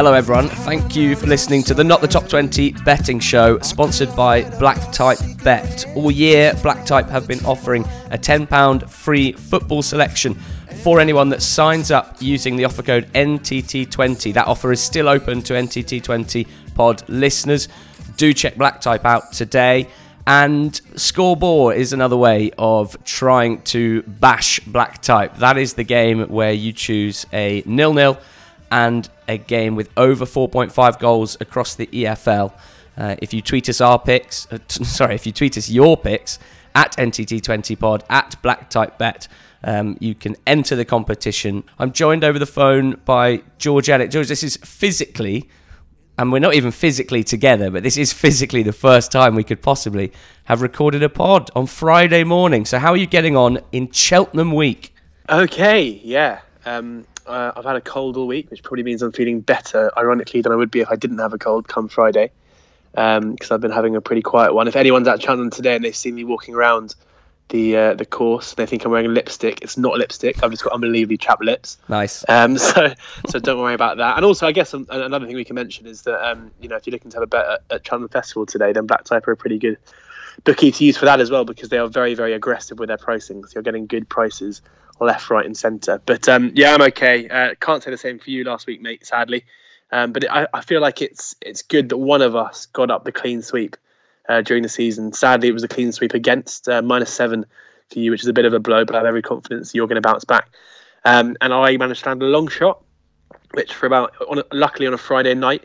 Hello, everyone. Thank you for listening to the Not the Top 20 betting show, sponsored by Black Type Bet. All year, Black Type have been offering a £10 free football selection for anyone that signs up using the offer code NTT20. That offer is still open to NTT20 pod listeners. Do check Black Type out today. And ScoreBore is another way of trying to bash black type. That is the game where you choose a nil nil and a game with over 4.5 goals across the EFL. Uh, if you tweet us our picks, uh, t- sorry, if you tweet us your picks at NTT20pod at Black Type Bet, um, you can enter the competition. I'm joined over the phone by George Elliott. George, this is physically, and we're not even physically together, but this is physically the first time we could possibly have recorded a pod on Friday morning. So, how are you getting on in Cheltenham week? Okay, yeah. Um, uh, I've had a cold all week, which probably means I'm feeling better, ironically, than I would be if I didn't have a cold come Friday, because um, I've been having a pretty quiet one. If anyone's at Cheltenham today and they see me walking around the uh, the course, they think I'm wearing lipstick. It's not lipstick. I've just got unbelievably chapped lips. Nice. Um, so so don't worry about that. And also, I guess um, another thing we can mention is that um, you know if you're looking to have a bet at, at Cheltenham Festival today, then Black Type are a pretty good bookie to use for that as well because they are very very aggressive with their pricing. So you're getting good prices left, right, and centre. But um, yeah, I'm okay. Uh, can't say the same for you last week, mate. Sadly, um, but it, I, I, feel like it's it's good that one of us got up the clean sweep uh, during the season. Sadly, it was a clean sweep against uh, minus seven for you, which is a bit of a blow. But I have every confidence you're going to bounce back. Um, and I managed to land a long shot, which for about on a, luckily on a Friday night.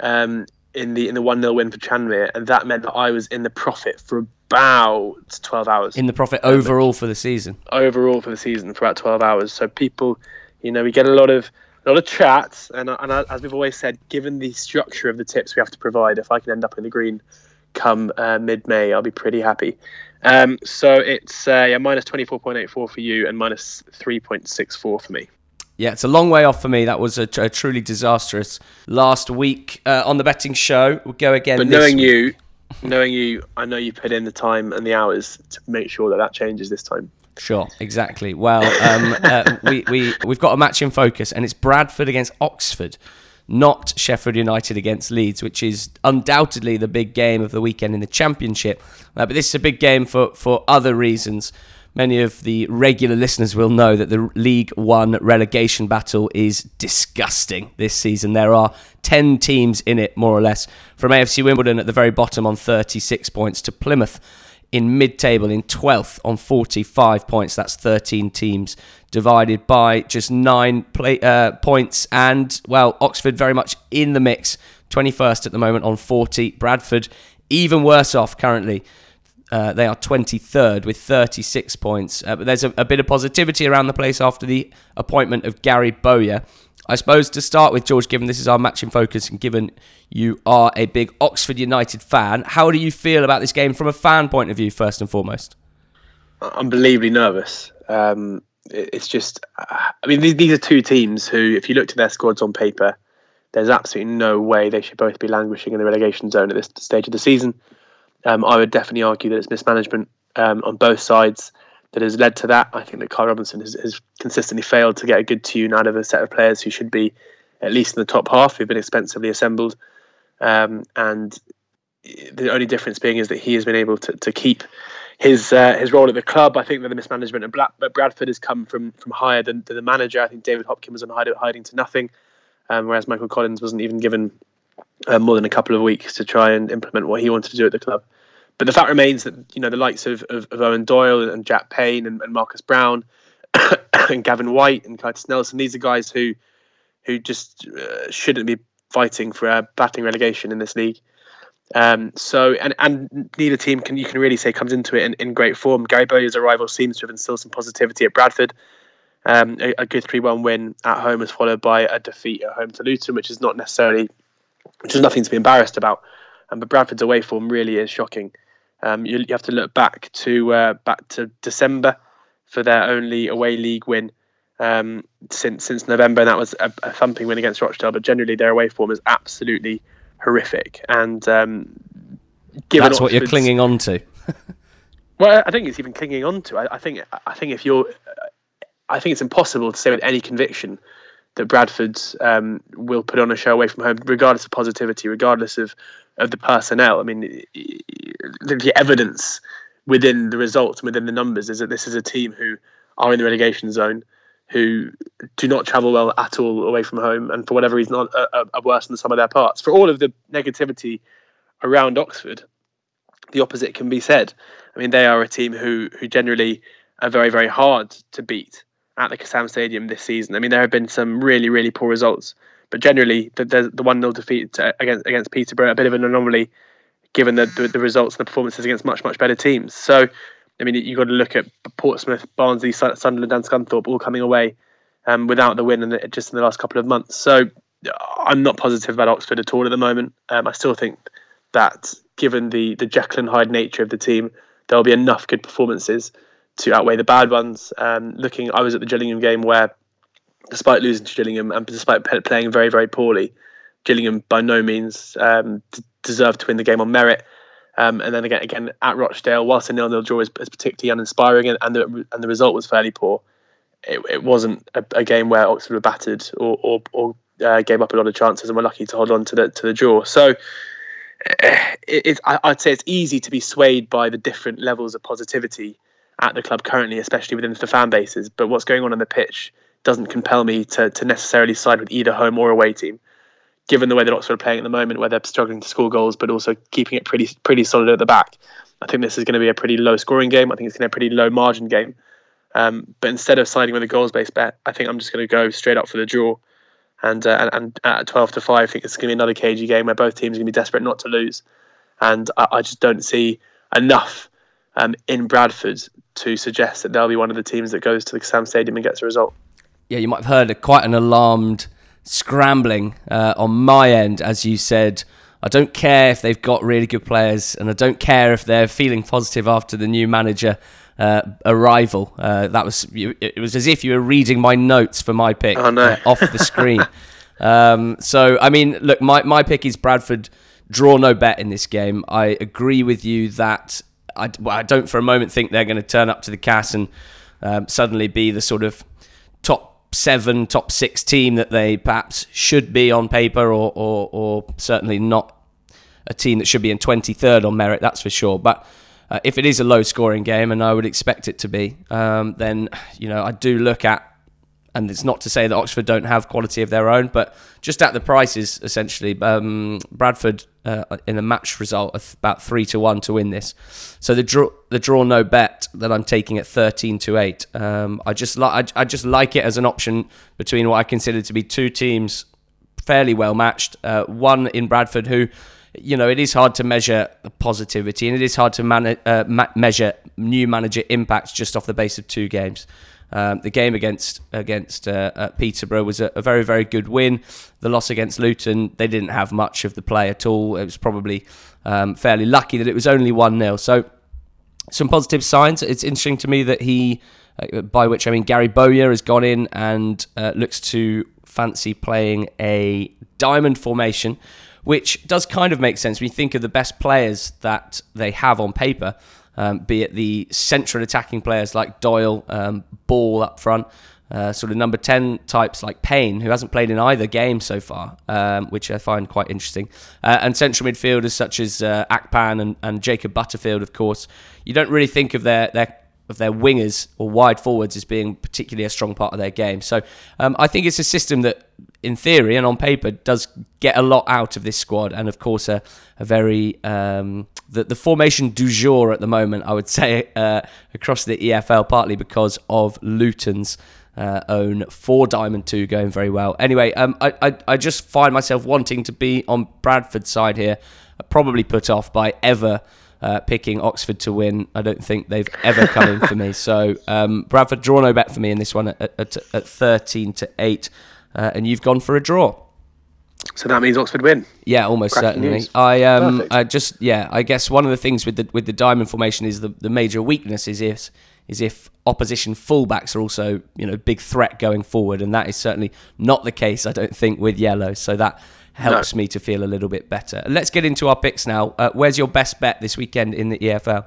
Um, in the in the one 0 win for Tranmere, and that meant that I was in the profit for about 12 hours. In the profit overall for the season? Overall for the season for about 12 hours. So people, you know, we get a lot of a lot of chats, and, and as we've always said, given the structure of the tips we have to provide, if I can end up in the green come uh, mid-May, I'll be pretty happy. Um, so it's uh, yeah, minus 24.84 for you and minus 3.64 for me. Yeah, it's a long way off for me. That was a, a truly disastrous last week uh, on the betting show. We'll go again. But knowing week. you, knowing you, I know you put in the time and the hours to make sure that that changes this time. Sure, exactly. Well, um, uh, we, we, we've got a match in focus, and it's Bradford against Oxford, not Sheffield United against Leeds, which is undoubtedly the big game of the weekend in the Championship. Uh, but this is a big game for, for other reasons. Many of the regular listeners will know that the League One relegation battle is disgusting this season. There are 10 teams in it, more or less, from AFC Wimbledon at the very bottom on 36 points to Plymouth in mid table in 12th on 45 points. That's 13 teams divided by just nine play, uh, points. And, well, Oxford very much in the mix, 21st at the moment on 40. Bradford even worse off currently uh, they are 23rd with 36 points. Uh, but there's a, a, bit of positivity around the place after the appointment of Gary Bowyer. I suppose to start with, George, given this is our match in focus and given you are a big Oxford United fan, how do you feel about this game from a fan point of view, first and foremost? Unbelievably nervous. Um, it's just, I mean, these are two teams who, if you looked at their squads on paper, there's absolutely no way they should both be languishing in the relegation zone at this stage of the season. Um, I would definitely argue that it's mismanagement um, on both sides that has led to that. I think that Karl Robinson has, has, consistently failed to get a good tune out of a set of players who should be at least in the top half, who've been expensively assembled. Um, and the only difference being is that he has been able to, to keep his uh, his role at the club. I think that the mismanagement Black, Bradford has come from from higher than, than the manager. I think David Hopkin was on hiding, hiding to nothing, um, whereas Michael Collins wasn't even given uh, more than a couple of weeks to try and implement what he wanted to do at the club. But the fact remains that you know the likes of, of, of Eoin Doyle and Jack Payne and, and Marcus Browne and Gavin Whyte and Curtis Nelson, these are guys who who just uh, shouldn't be fighting for a batting relegation in this league. Um, so and and neither team can you can really say comes into it in, in great form. Gary Bowyer's arrival seems to have instilled some positivity at Bradford. Um, a, a, good three-one win at home was followed by a defeat at home to Luton, which is not necessarily which is nothing to be embarrassed about. Um, but Bradford's away form really is shocking. Um, you, you, have to look back to uh, back to December for their only away league win um, since since November, and that was a, a, thumping win against Rochdale. But generally, their away form is absolutely horrific. And um, given that's what you're clinging on to. well, I think it's even clinging on to. I, I think I think if you're, I think it's impossible to say with any conviction that Bradford um, will put on a show away from home, regardless of positivity, regardless of, of the personnel. I mean, the evidence within the results and within the numbers is that this is a team who are in the relegation zone, who do not travel well at all away from home, and for whatever reason are, are worse than some of their parts. For all of the negativity around Oxford, the opposite can be said. I mean, they are a team who who generally are very very hard to beat at the Kassam Stadium this season. I mean, there have been some really, really poor results, but generally, the the one 0 defeat against against Peterborough a bit of an anomaly, given the, the, the results and the performances against much much better teams. So, I mean, you've got to look at Portsmouth, Barnsley, Sunderland, and Scunthorpe all coming away um, without the win, and just in the last couple of months. So, I'm not positive about Oxford at all at the moment. Um, I still think that, given the the Jekyll and Hyde nature of the team, there will be enough good performances to outweigh the bad ones. Um, looking, I was at the Gillingham game where, despite losing to Gillingham and despite playing very very poorly, Gillingham by no means um, d- deserved to win the game on merit. Um, and then again, again at Rochdale, whilst a nil-nil draw is, is particularly uninspiring and, and, the and the result was fairly poor, it, it wasn't a, a, game where Oxford were battered or or, or uh, gave up a lot of chances and were lucky to hold on to the to the draw. So. It, it, I'd say it's easy to be swayed by the different levels of positivity at the club currently, especially within the fan bases. But what's going on on the pitch doesn't compel me to, to necessarily side with either home or away team, given the way that Oxford are playing at the moment, where they're struggling to score goals, but also keeping it pretty pretty solid at the back. I think this is going to be a pretty low scoring game. I think it's going to be a pretty low margin game. Um, but instead of siding with a goals based bet, I think I'm just going to go straight up for the draw. And, uh, and, and at 12 to 5, I think it's going to be another cagey game where both teams are going to be desperate not to lose. And I, I just don't see enough um, in Bradford to suggest that they'll be one of the teams that goes to the Sam Stadium and gets a result. Yeah, you might have heard a, quite an alarmed scrambling uh, on my end, as you said. I don't care if they've got really good players, and I don't care if they're feeling positive after the new manager uh, arrival. Uh, that was it was as if you were reading my notes for my pick oh, no. Uh, off the screen. um, so I mean, look, my my pick is Bradford draw no bet in this game. I agree with you that I, well, I don't for a moment think they're going to turn up to the CAS and um, suddenly be the sort of top seven, top six team that they perhaps should be on paper, or, or, or certainly not a team that should be in 23rd on merit, that's for sure. But uh, if it is a low scoring game, and I would expect it to be, um, then, you know, I do look at and it's not to say that Oxford don't have quality of their own, but just at the prices, essentially, um, Bradford uh, in the match result of about three to one to win this. So the draw, the draw no bet that I'm taking at thirteen to eight. Um, I just like, I, I, just like it as an option between what I consider to be two teams fairly well matched. Uh, one in Bradford who. You know, it is hard to measure positivity, and it is hard to man- uh, ma- measure new manager impacts just off the base of two games. Um, the game against against uh, Peterborough was a, a, very very good win. The loss against Luton, they didn't have much of the play at all. It was probably um, fairly lucky that it was only one 0 So some positive signs. It's interesting to me that he, uh, by which I mean Gary Bowyer, has gone in and uh, looks to fancy playing a diamond formation. Which does kind of make sense when you think of the best players that they have on paper um, be it the central attacking players like Doyle, um, Ball up front, uh, sort of number 10 types like Payne, who hasn't played in either game so far, um, which I find quite interesting. Uh, and central midfielders such as uh, Akpan and, and Jacob Butterfield, of course. You don't really think of their, their of their wingers or wide forwards as being particularly a strong part of their game. So um, I think it's a system that, in theory and on paper, does get a lot out of this squad, and of course a, a very um, the, the formation du jour at the moment, I would say, uh, across the EFL, partly because of Luton's. Uh, own four diamond two going very well. Anyway, um, I, I, I just find myself wanting to be on Bradford's side here, probably put off by ever uh, picking Oxford to win. I don't think they've ever come in for me. So um, Bradford draw no bet for me in this one at, at, at 13 to 8. Uh, and you've gone for a draw. So that means Oxford win. Yeah, almost Cracking certainly. news. I um, Perfect. I just yeah, I guess one of the things with the with the diamond formation is the the major weakness is if is if opposition fullbacks are also you know big threat going forward, and that is certainly not the case. I don't think with yellow. So that helps me to feel a little bit better. Let's get into our picks now. Uh, where's your best bet this weekend in the EFL?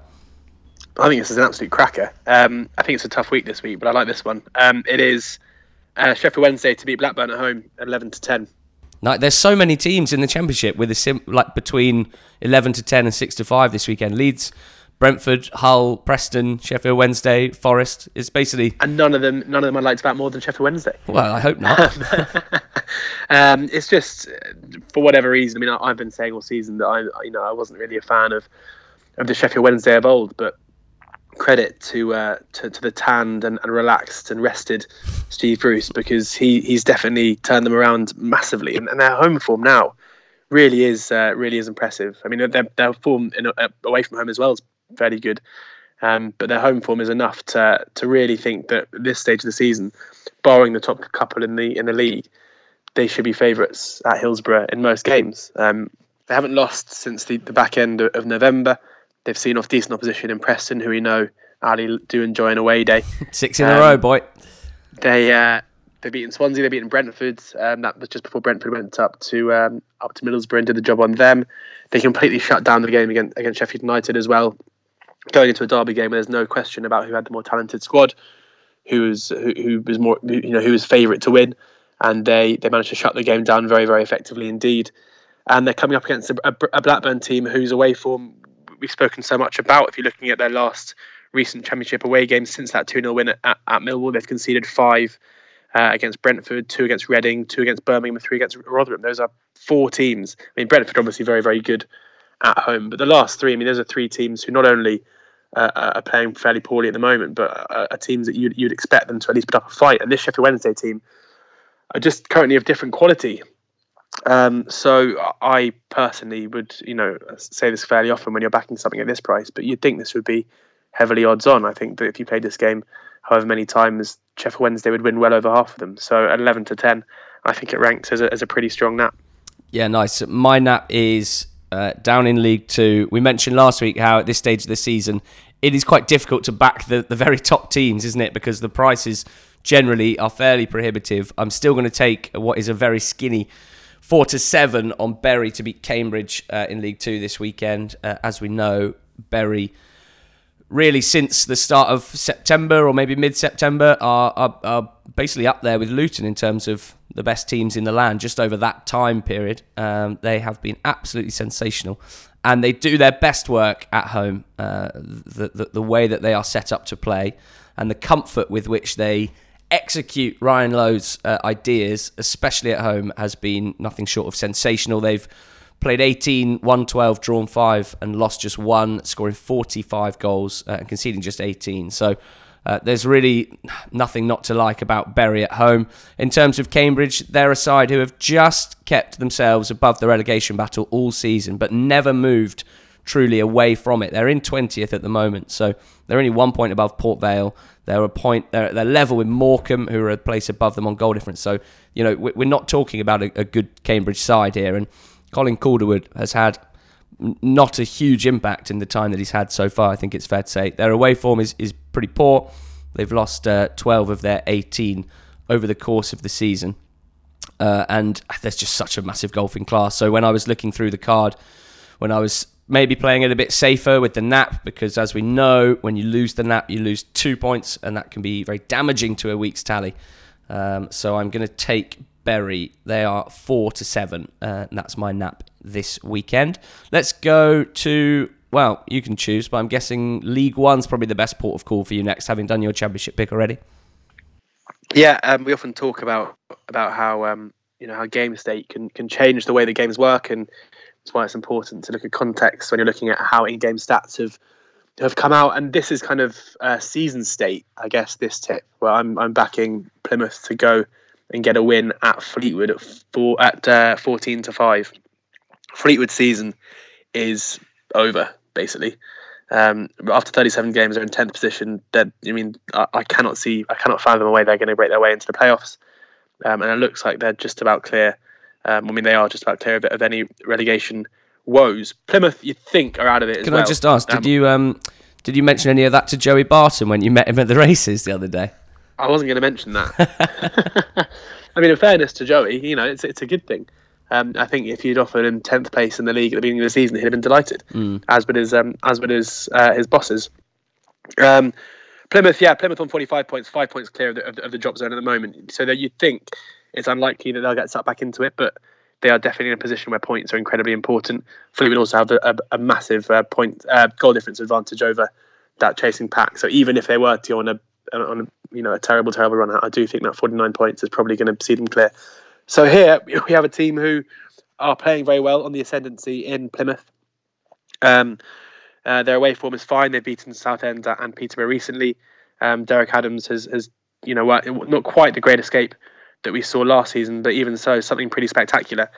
I think this is an absolute cracker. Um, I think it's a tough week this week, but I like this one. Um, it is uh, Sheffield Wednesday to beat Blackburn at home, eleven to ten. Like, there's so many teams in the championship with a sim like between eleven to ten and six to five this weekend. Leeds, Brentford, Hull, Preston, Sheffield Wednesday, Forest. It's basically And none of them, none of them I liked about more than Sheffield Wednesday. well, I hope not. um, it's just for whatever reason. I mean, I, I've been saying all season that I, you know, I wasn't really a fan of of the Sheffield Wednesday of old, but credit to uh, to, to the tanned and, and relaxed and rested Steve Bruce because he he's definitely turned them around massively, and, and their home form now really is uh, really is impressive. I mean, their their form in, uh, away from home as well is fairly good. Um, but their home form is enough to to really think that at this stage of the season, barring the top couple in the in the league, they should be favourites at Hillsborough in most games. Um, they haven't lost since the, the back end of, of November. They've seen off decent opposition in Preston, who we know Ali do enjoy an away day. Six in a row, boy. They uh, they beaten Swansea, they've beaten Brentford. Um, that was just before Brentford went up to um, up to Middlesbrough and did the job on them. They completely shut down the game against, against Sheffield United as well. Going into a derby game, where there's no question about who had the more talented squad, who was who, who was more you know who was favourite to win, and they they managed to shut the game down very very effectively indeed. And they're coming up against a, a, a Blackburn team whose away form we've spoken so much about. If you're looking at their last recent Championship away games since that 2 0 win at, at, Millwall, they've conceded five uh, against Brentford, two against Reading, two against Birmingham, and three against Rotherham. Those are four teams. I mean, Brentford obviously very, very good at home, but the last three, I mean, those are three teams who not only uh, are playing fairly poorly at the moment, but are, are teams that you'd, you'd expect them to at least put up a fight. And this Sheffield Wednesday team are just currently of different quality. Um, so I personally would, you know, say this fairly often when you're backing something at this price, but you'd think this would be heavily odds on. I think that if you played this game however many times, Sheffield Wednesday would win well over half of them. So at 11 to 10, I think it ranks as a, as a pretty strong nap. Yeah, nice. My nap is uh, down in League Two. We mentioned last week how at this stage of the season, it is quite difficult to back the, the very top teams, isn't it? Because the prices generally are fairly prohibitive. I'm still going to take what is a very skinny four to seven on Bury to beat Cambridge uh, in League Two this weekend. Uh, as we know, Bury really since the start of September or maybe mid-September are, are, are basically up there with Luton in terms of the best teams in the land. Just over that time period, um, they have been absolutely sensational, and they do their best work at home. Uh, the, the the way that they are set up to play, and the comfort with which they execute Ryan Lowe's uh, ideas, especially at home, has been nothing short of sensational. They've played 18, won 12, drawn 5, and lost just one, scoring 45 goals uh, and conceding just 18. So uh, there's really nothing not to like about Bury at home. In terms of Cambridge, they're a side who have just kept themselves above the relegation battle all season, but never moved truly away from it. They're in 20th at the moment, so they're only one point above Port Vale. They're a point. They're, they're level with Morecambe, who are a place above them on goal difference. So you know we're not talking about a, a good Cambridge side here. And Colin Calderwood has had not a huge impact in the time that he's had so far. I think it's fair to say their away form is is pretty poor. They've lost uh, 12 of their 18 over the course of the season. Uh, and there's just such a massive golfing class. So when I was looking through the card, when I was maybe playing it a bit safer with the nap because as we know when you lose the nap you lose two points and that can be very damaging to a week's tally um, so i'm going to take Bury. They are four to seven, uh, and that's my nap this weekend. Let's go to well, you can choose, but I'm guessing League One's probably the best port of call for you next, having done your championship pick already. Yeah, um, we often talk about about how um, you know how game state can can change the way the games work, and that's why it's important to look at context when you're looking at how in-game stats have have come out. And this is kind of uh, season state, I guess. This tip, where I'm I'm backing Plymouth to go and get a win at Fleetwood at four at uh, fourteen to five. Fleetwood season is over basically. Um, after 37 games, they're in 10th position. That I mean, I, I, cannot see, I cannot fathom a way they're going to break their way into the playoffs. Um, and it looks like they're just about clear. Um, I mean, they are just about clear of, of any relegation woes. Plymouth, you think, are out of it. Can well. I just ask? Did um, you um, did you mention any of that to Joey Barton when you met him at the races the other day? I wasn't going to mention that. I mean, in fairness to Joey, you know, it's it's a good thing. Um, I think if you'd offered him tenth place in the league at the beginning of the season, he'd have been delighted, mm. as would his um, as would his uh, his bosses. Um, Plymouth, yeah, Plymouth on 45 points, five points clear of the, of the, of the drop zone at the moment. So that you'd think it's unlikely that they'll get sucked back into it, but they are definitely in a position where points are incredibly important. Fleetwood also have a, a, a massive uh, point uh, goal difference advantage over that chasing pack. So even if they were to on a on a, you know a terrible terrible run, out, I do think that 49 points is probably going to see them clear. So here we have a team who are playing very well on the ascendancy in Plymouth. Um, uh, their away form is fine. They've beaten Southend and Peterborough recently. Um, Derek Adams has, has, you know, not quite the great escape that we saw last season, but even so, something pretty spectacular.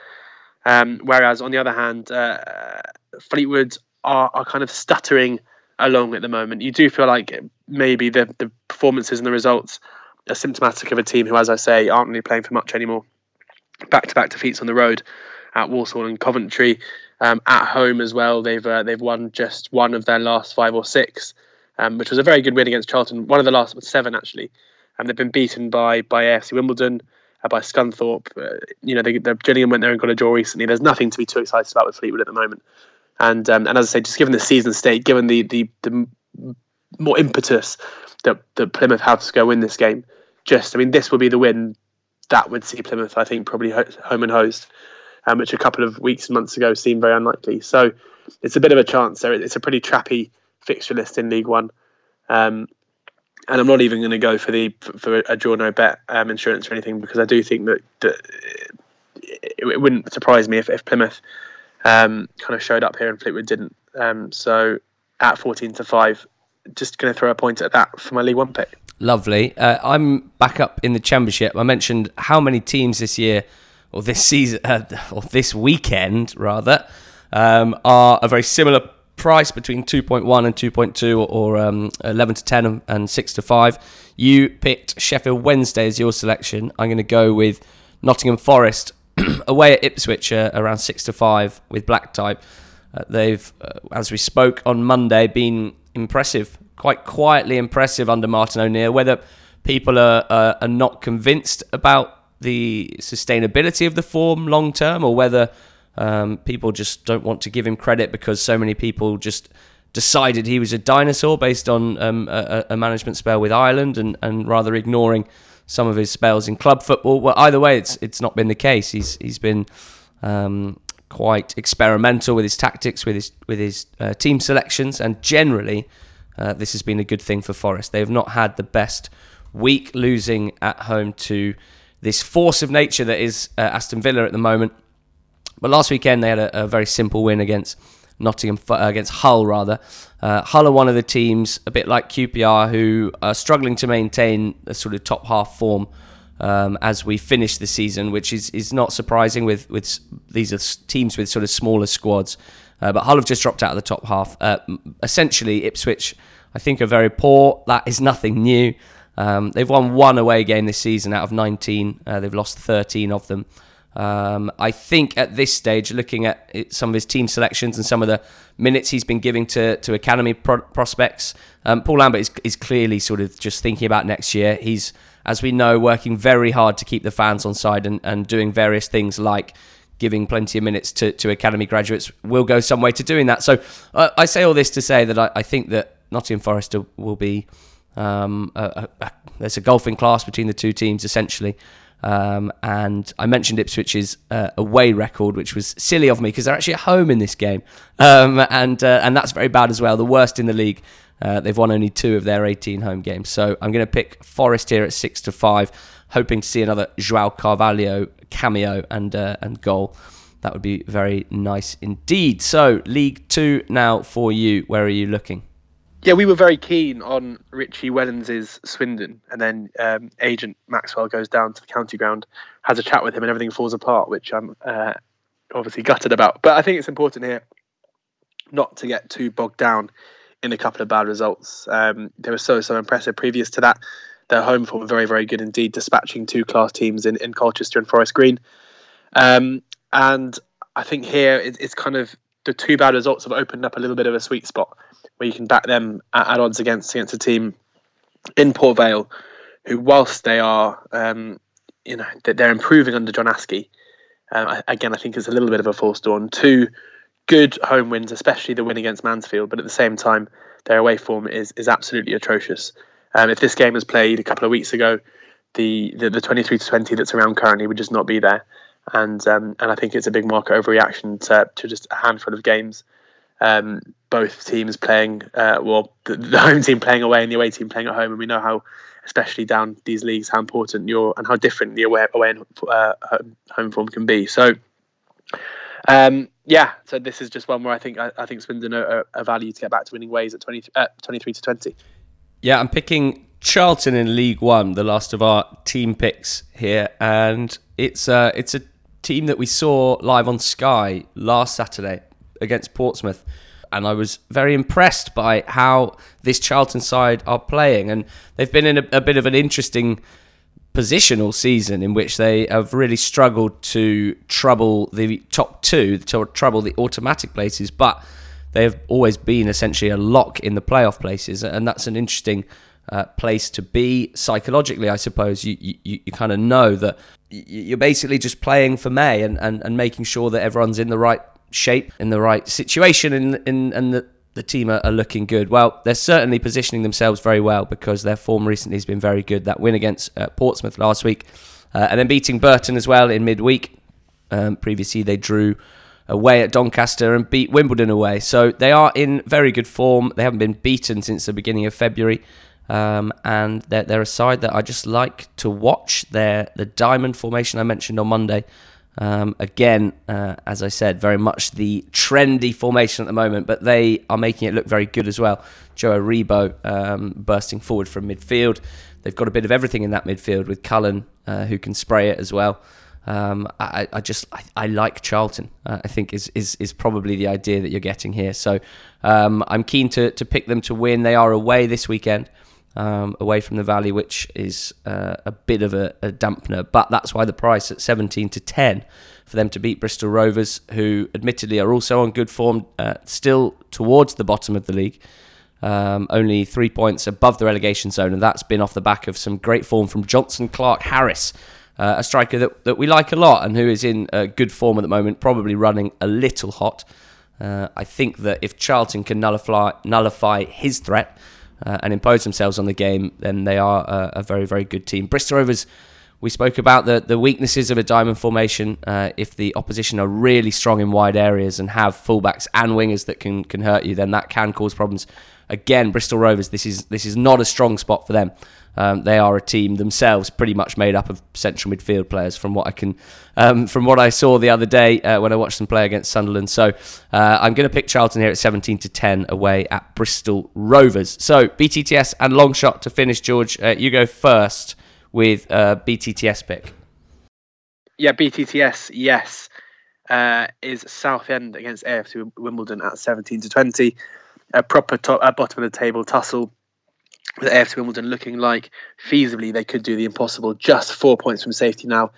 Um, whereas on the other hand, uh, Fleetwood are, are kind of stuttering along at the moment. You do feel like maybe the, the performances and the results are symptomatic of a team who, as I say, aren't really playing for much anymore. Back to back defeats on the road at Walsall and Coventry. Um, at home as well, they've uh, they've won just one of their last five or six, um, which was a very good win against Charlton. One of the last seven actually, and they've been beaten by by AFC Wimbledon, by Scunthorpe. Uh, you know, they, the Gillingham went there and got a draw recently. There's nothing to be too excited about with Fleetwood at the moment. And um, and as I say, just given the season state, given the the, the more impetus that that Plymouth have to go win this game, just I mean, this will be the win that would see Plymouth, I think, probably home and host um, which a couple of weeks and months ago seemed very unlikely. So it's a bit of a chance there. It's a pretty trappy fixture list in League One. Um, and I'm not even going to go for the for a draw no bet um, insurance or anything because I do think that, that it, it, wouldn't surprise me if, if Plymouth um, kind of showed up here and Fleetwood didn't. Um, so at 14 to five, just going to throw a point at that for my League One pick. Lovely. Uh, I'm back up in the Championship. I mentioned how many teams this year or this season, uh, or this weekend rather, um, are a very similar price between 2.1 and 2.2 or, um, 11 to 10 and 6 to 5. You picked Sheffield Wednesday as your selection. I'm going to go with Nottingham Forest away at Ipswich uh, around 6 to 5 with black type. Uh, they've, uh, as we spoke on Monday, been impressive, quite quietly impressive under Martin O'Neill. Whether people are, are not convinced about the sustainability of the form long term, or whether um, people just don't want to give him credit because so many people just decided he was a dinosaur based on um, a, a, management spell with Ireland, and, and rather ignoring some of his spells in club football. Well, either way, it's it's not been the case. He's he's been um, quite experimental with his tactics, with his with his uh, team selections, and generally, uh, this has been a good thing for Forest. They have not had the best week, losing at home to this force of nature that is uh, Aston Villa at the moment. But last weekend they had a, a very simple win against Nottingham uh, against Hull rather. Uh, Hull are one of the teams, a bit like QPR, who are struggling to maintain a sort of top half form um, as we finish the season, which is, is not surprising. With with these are teams with sort of smaller squads, uh, but Hull have just dropped out of the top half. Uh, essentially, Ipswich, I think, are very poor. That is nothing new. Um, they've won one away game this season out of 19. Uh, they've lost 13 of them. Um, I think at this stage, looking at some of his team selections and some of the minutes he's been giving to, to academy pro- prospects, um, Paul Lambert is, is clearly sort of just thinking about next year. He's, as we know, working very hard to keep the fans on side and, and doing various things like giving plenty of minutes to, to academy graduates will go some way to doing that. So uh, I say all this to say that I, I think that Nottingham Forest will be um, a, a, there's a golfing class between the two teams essentially. Um, and I mentioned Ipswich's uh, away record, which was silly of me because they're actually at home in this game, um, and uh, and that's very bad as well. The worst in the league. Uh, they've won only two of their 18 home games. So I'm going to pick Forest here at six to five, hoping to see another Joao Carvalho cameo and uh, and goal. That would be very nice indeed. So League Two now for you. Where are you looking? Yeah, we were very keen on Richie Wellens' Swindon, and then um, agent Maxwell goes down to the county ground, has a chat with him, and everything falls apart, which I'm uh, obviously gutted about. But I think it's important here not to get too bogged down in a couple of bad results. Um, they were so so impressive previous to that. Their home form very very good indeed, dispatching two class teams in, in Colchester and Forest Green. Um, and I think here it, it's kind of the two bad results have opened up a little bit of a sweet spot where you can back them at, odds against against a team in Port Vale, who whilst they are um, you know they're improving under John Askey. Uh, again, I think it's a little bit of a false dawn. Two good home wins, especially the win against Mansfield, but at the same time, their away form is is absolutely atrocious. Um, if this game was played a couple of weeks ago, the, the, the 23 to 20 that's around currently would just not be there. And um, and I think it's a big market overreaction to, to just a handful of games. Um, both teams playing, uh, well, the, the, home team playing away and the away team playing at home, and we know how, especially down these leagues, how important your and how different the away, away and uh, home form can be. So, um, yeah, so this is just one where I think I, I think Swindon are a value to get back to winning ways at 20, uh, 23 to 20. Yeah, I'm picking Charlton in League One, the last of our team picks here, and it's uh, it's a team that we saw live on Sky last Saturday against Portsmouth, and I was very impressed by how this Charlton side are playing, and they've been in a, a bit of an interesting position all season in which they have really struggled to trouble the top two, to trouble the automatic places, but they have always been essentially a lock in the playoff places, and that's an interesting uh, place to be psychologically. I suppose you you, you kind of know that you're basically just playing for May and, and, and making sure that everyone's in the right shape, in the right situation, and that the team are, are, looking good. Well, they're certainly positioning themselves very well because their form recently has been very good. That win against uh, Portsmouth last week, uh, and then beating Burton as well in midweek. Um, previously, they drew away at Doncaster and beat Wimbledon away. So they are in very good form. They haven't been beaten since the beginning of February. Um, and they're, they're, a side that I just like to watch. They're the diamond formation I mentioned on Monday. Um, again, uh, as I said, very much the trendy formation at the moment, but they are making it look very good as well. Joe Aribo um, bursting forward from midfield. They've got a bit of everything in that midfield with Cullen, uh, who can spray it as well. Um, I, I, just I, I like Charlton. Uh, I think is, is is probably the idea that you're getting here. So um, I'm keen to to pick them to win. They are away this weekend, um, away from the Valley, which is uh, a bit of a, a, dampener. But that's why the price at 17 to 10 for them to beat Bristol Rovers, who admittedly are also on good form, uh, still towards the bottom of the league. Um, only three points above the relegation zone, and that's been off the back of some great form from Jonson Clarke-Harris, uh, a striker that, that we like a lot and who is in uh, good form at the moment, probably running a little hot. Uh, I think that if Charlton can nullify, nullify his threat uh, and impose themselves on the game, then they are a, a, very, very good team. Bristol Rovers, we spoke about the, the weaknesses of a diamond formation. Uh, if the opposition are really strong in wide areas and have fullbacks and wingers that can, can hurt you, then that can cause problems. Again, Bristol Rovers, this is this is not a strong spot for them. Um, they are a team themselves, pretty much made up of central midfield players, from what I can, um, from what I saw the other day uh, when I watched them play against Sunderland. So uh, I'm going to pick Charlton here at 17 to 10 away at Bristol Rovers. So BTTS and long shot to finish. George, uh, you go first with uh, BTTS pick. Yeah, BTTS. Yes, uh, is Southend against AFC Wimbledon at 17 to 20. A proper top, uh, bottom of the table tussle with AFC Wimbledon looking like feasibly they could do the impossible. Just four points from safety now.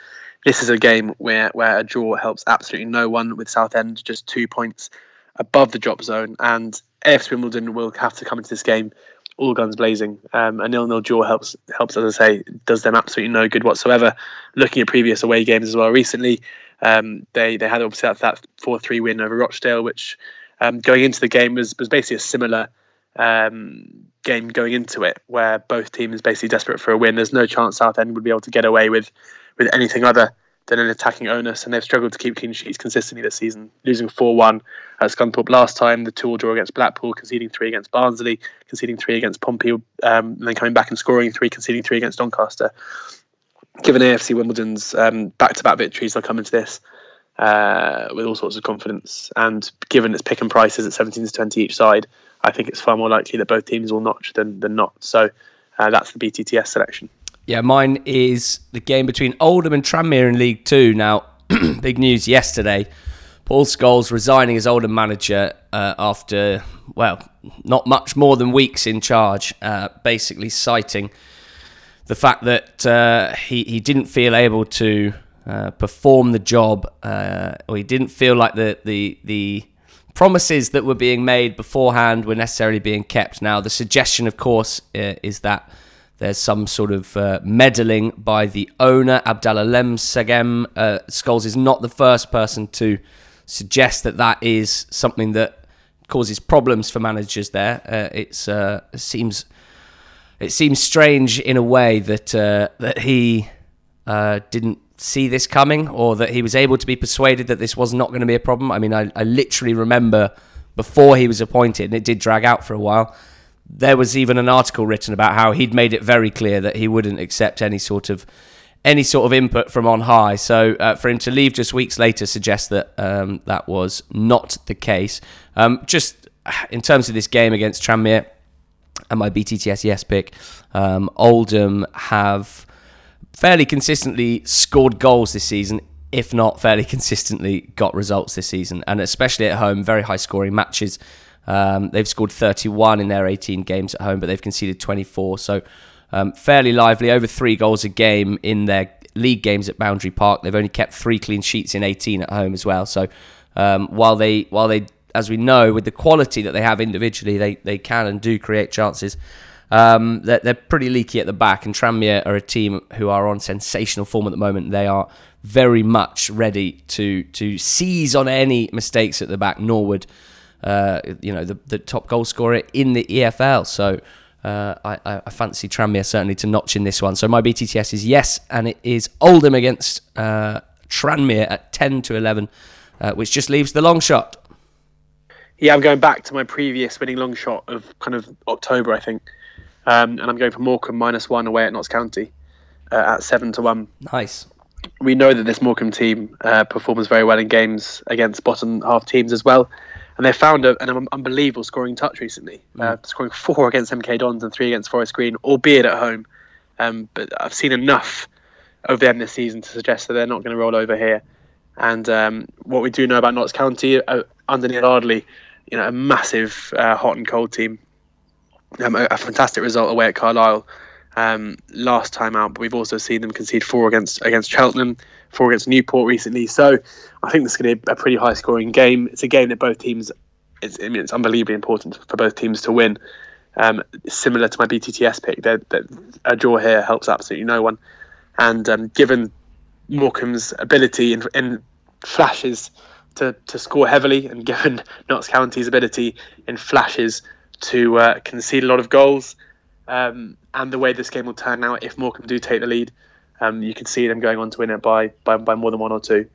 This is a game where, where a draw helps absolutely no one with Southend, just two points above the drop zone. And AFC Wimbledon will have to come into this game all guns blazing. Um, a nil-nil draw helps helps, as I say, does them absolutely no good whatsoever. Looking at previous away games as well recently, um, they they had obviously that, that four-three win over Rochdale, which um, going into the game was was basically a similar um, game going into it, where both teams basically desperate for a win. There's no chance Southend would be able to get away with with anything other than an attacking onus, and they've struggled to keep clean sheets consistently this season, losing 4 1 at Scunthorpe last time, the 2 draw against Blackpool, conceding 3 against Barnsley, conceding 3 against Pompey, um, and then coming back and scoring 3, conceding 3 against Doncaster. Given AFC Wimbledon's back to back victories, they'll come into this uh, with all sorts of confidence, and given its pick and prices at 17 to 20 each side, I think it's far more likely that both teams will notch than, than not. So uh, that's the BTTS selection. Yeah, mine is the game between Oldham and Tranmere in League Two. Now, big news yesterday. Paul Scholes resigning as Oldham manager uh, after, well, not much more than weeks in charge, uh, basically citing the fact that uh, he, he didn't feel able to uh, perform the job, uh, or he didn't feel like the, the, the promises that were being made beforehand were necessarily being kept. Now, the suggestion, of course, uh, is that there's some sort of uh, meddling by the owner, Abdallah Lemsagam. Uh, Scholes is not the first person to suggest that that is something that causes problems for managers there. Uh, uh, it seems it seems strange in a way that uh, that he uh, didn't see this coming, or that he was able to be persuaded that this was not going to be a problem. I mean, I, I literally remember before he was appointed, and it did drag out for a while. There was even an article written about how he'd made it very clear that he wouldn't accept any sort of any sort of input from on high. So uh, for him to leave just weeks later suggests that um, that was not the case. Um, just in terms of this game against Tranmere and my BTTS yes pick, um, Oldham have fairly consistently scored goals this season. If not fairly consistently got results this season, and especially at home, very high scoring matches. Um, they've scored 31 in their 18 games at home, but they've conceded 24. So um, fairly lively, over three goals a game in their league games at Boundary Park. They've only kept three clean sheets in 18 at home as well. So um, while they while they as we know with the quality that they have individually, they they can and do create chances. Um, they're, they're, pretty leaky at the back, and Tranmere are a team who are on sensational form at the moment. They are very much ready to to seize on any mistakes at the back. Norwood, uh, you know, the, the top goal scorer in the EFL. So uh, I, I, fancy Tranmere certainly to notch in this one. So my BTTS is yes, and it is Oldham against uh, Tranmere at 10 to 11, uh, which just leaves the long shot. Yeah, I'm going back to my previous winning long shot of kind of October, I think. Um, and I'm going for Morecambe minus one away at Notts County uh, at 7 to 1. Nice. We know that this Morecambe team uh, performs very well in games against bottom half teams as well and they found a, an unbelievable scoring touch recently, mm. uh, scoring four against MK Dons and three against Forest Green, albeit at home. Um, but I've seen enough over the end of them this season to suggest that they're not going to roll over here. And um, what we do know about Notts County uh, under Neil Ardley, you know, a massive uh, hot and cold team. Um, a, a, fantastic result away at Carlisle um, last time out, but we've also seen them concede four against against Cheltenham, four against Newport recently. So I think this is going to be a pretty high scoring game. It's a game that both teams, it's, I mean, it's unbelievably important for both teams to win. Um, similar to my BTTS pick, that a draw here helps absolutely no one. And um, given Morecambe's ability in, in flashes to, to score heavily, and given Notts County's ability in flashes to uh, concede a lot of goals, um, and the way this game will turn out if Morecambe do take the lead, um, you can see them going on to win it by by, by more than one or two,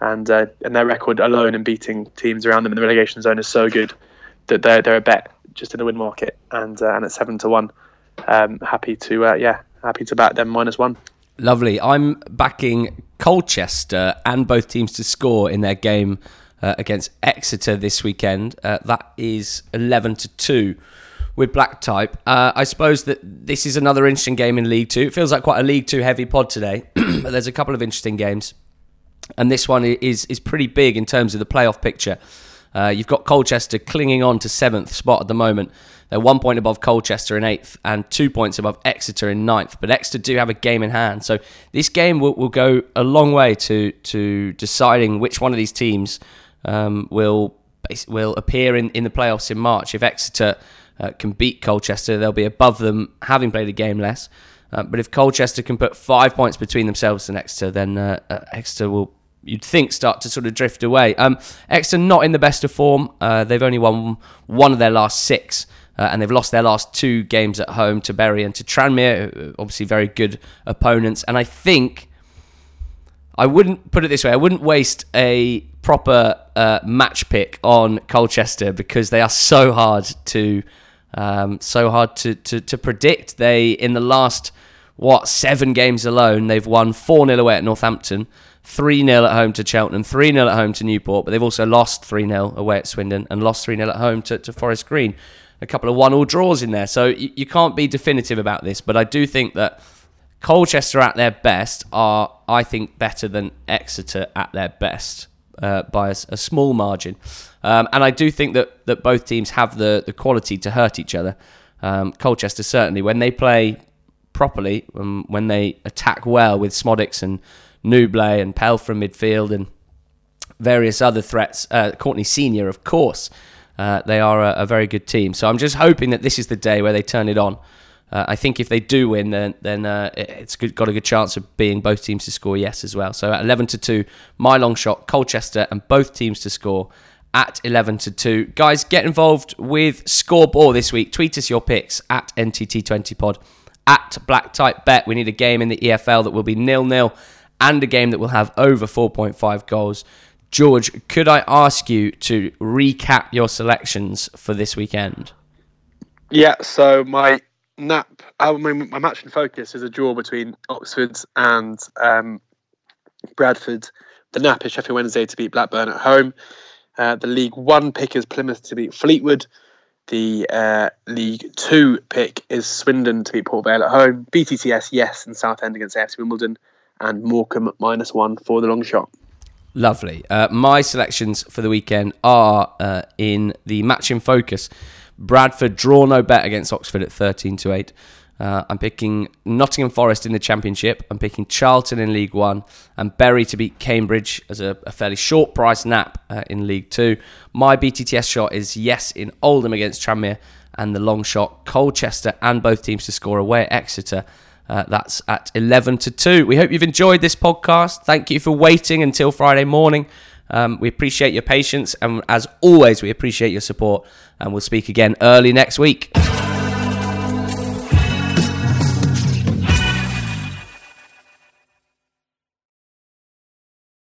and uh, and their record alone in beating teams around them in the relegation zone is so good that they're they're a bet just in the win market, and uh, and at seven to one, um, happy to uh, yeah happy to back them minus one. Lovely. I'm backing Colchester and both teams to score in their game uh, against Exeter this weekend. Uh, that is eleven to two with black type. Uh, I suppose that this is another interesting game in League Two. It feels like quite a League Two heavy pod today, but there's a couple of interesting games, and this one is is pretty big in terms of the playoff picture. Uh, you've got Colchester clinging on to seventh spot at the moment. They're one point above Colchester in eighth and two points above Exeter in ninth. But Exeter do have a game in hand. So this game will, will go a long way to, to deciding which one of these teams um, will will appear in, in the playoffs in March. If Exeter uh, can beat Colchester, they'll be above them, having played a game less. Uh, but if Colchester can put five points between themselves and Exeter, then uh, uh, Exeter will, you'd think, start to sort of drift away. Um, Exeter not in the best of form. Uh, they've only won one of their last six. Uh, and they've lost their last two games at home to Bury and to Tranmere, obviously very good opponents. And I think I wouldn't put it this way: I wouldn't waste a proper uh, match pick on Colchester because they are so hard to um, so hard to, to, to predict. They, in the last, what, seven games alone, they've won 4 0 away at Northampton, 3 0 at home to Cheltenham, 3 0 at home to Newport, but they've also lost 3 0 away at Swindon and lost 3 0 at home to, to Forest Green. A couple of one all draws in there. So you, you can't be definitive about this, but I do think that Colchester at their best are, I think, better than Exeter at their best uh, by a, a, small margin. Um, and I do think that, that both teams have the, the quality to hurt each other. Um, Colchester certainly, when they play properly, um, when they attack well with Szmodics and Nouble and Pell from midfield and various other threats, uh, Courtney Senior, of course, uh, they are a, a, very good team. So I'm just hoping that this is the day where they turn it on. Uh, I think if they do win, then then uh, it's got a good chance of being both teams to score yes as well. So at 11 to two, my long shot, Colchester, and both teams to score at 11 to 2. Guys, get involved with ScoreBore this week. Tweet us your picks at NTT20pod, at Black Type Bet. We need a game in the EFL that will be nil nil and a game that will have over 4.5 goals. George, could I ask you to recap your selections for this weekend? Yeah, so my nap, I mean, my match in focus is a draw between Oxford and um, Bradford. The nap is Sheffield Wednesday to beat Blackburn at home. Uh, the League One pick is Plymouth to beat Fleetwood. The uh, League Two pick is Swindon to beat Port Vale at home. BTTS, yes, and Southend against AFC Wimbledon. And Morecambe minus one for the long shot. Lovely. Uh, my selections for the weekend are uh, in the match in focus. Bradford draw no bet against Oxford at 13 to 8. Uh, I'm picking Nottingham Forest in the Championship. I'm picking Charlton in League One and Bury to beat Cambridge as a, a fairly short price nap uh, in League Two. My BTTS shot is yes in Oldham against Tranmere and the long shot Colchester and both teams to score away at Exeter. Uh, that's at 11 to 2. We hope you've enjoyed this podcast. Thank you for waiting until Friday morning. Um, we appreciate your patience, and as always, we appreciate your support. And we'll speak again early next week.